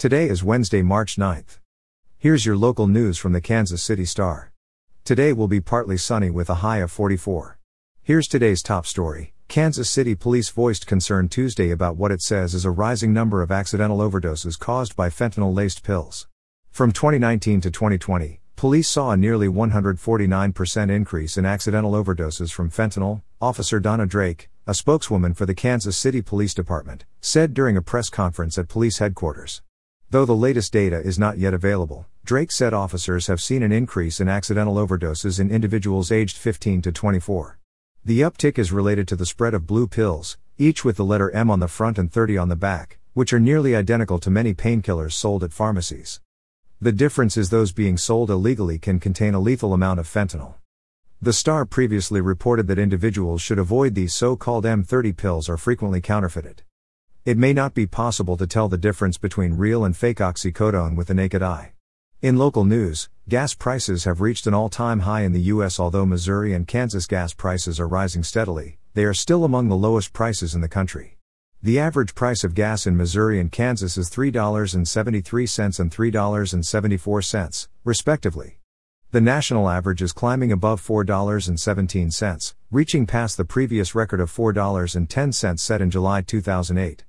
Today is Wednesday, March 9th. Here's your local news from the Kansas City Star. Today will be partly sunny with a high of 44. Here's today's top story. Kansas City police voiced concern Tuesday about what it says is a rising number of accidental overdoses caused by fentanyl laced pills. From 2019 to 2020, police saw a nearly 149% increase in accidental overdoses from fentanyl, Officer Donna Drake, a spokeswoman for the Kansas City Police Department, said during a press conference at police headquarters. Though the latest data is not yet available, Drake said officers have seen an increase in accidental overdoses in individuals aged 15 to 24. The uptick is related to the spread of blue pills, each with the letter M on the front and 30 on the back, which are nearly identical to many painkillers sold at pharmacies. The difference is those being sold illegally can contain a lethal amount of fentanyl. The Star previously reported that individuals should avoid these so called M30 pills are frequently counterfeited. It may not be possible to tell the difference between real and fake oxycodone with the naked eye. In local news, gas prices have reached an all time high in the U.S. Although Missouri and Kansas gas prices are rising steadily, they are still among the lowest prices in the country. The average price of gas in Missouri and Kansas is $3.73 and $3.74, respectively. The national average is climbing above $4.17, reaching past the previous record of $4.10 set in July 2008.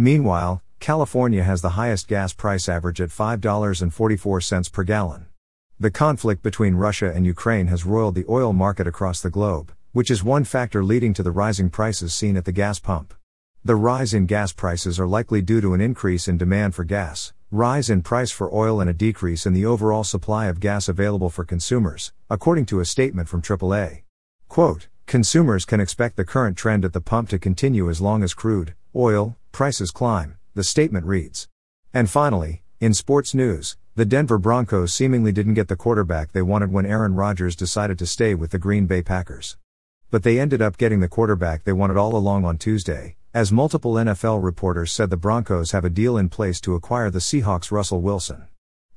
Meanwhile, California has the highest gas price average at $5.44 per gallon. The conflict between Russia and Ukraine has roiled the oil market across the globe, which is one factor leading to the rising prices seen at the gas pump. The rise in gas prices are likely due to an increase in demand for gas, rise in price for oil, and a decrease in the overall supply of gas available for consumers, according to a statement from AAA. Quote, Consumers can expect the current trend at the pump to continue as long as crude, oil, prices climb, the statement reads. And finally, in sports news, the Denver Broncos seemingly didn't get the quarterback they wanted when Aaron Rodgers decided to stay with the Green Bay Packers. But they ended up getting the quarterback they wanted all along on Tuesday, as multiple NFL reporters said the Broncos have a deal in place to acquire the Seahawks' Russell Wilson.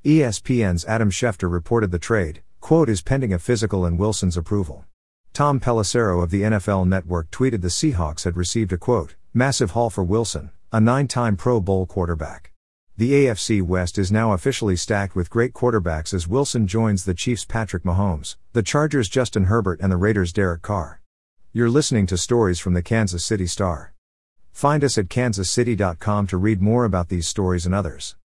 ESPN's Adam Schefter reported the trade, quote, is pending a physical and Wilson's approval. Tom Pelissero of the NFL Network tweeted the Seahawks had received a quote, Massive haul for Wilson, a nine time Pro Bowl quarterback. The AFC West is now officially stacked with great quarterbacks as Wilson joins the Chiefs' Patrick Mahomes, the Chargers' Justin Herbert, and the Raiders' Derek Carr. You're listening to stories from the Kansas City Star. Find us at kansascity.com to read more about these stories and others.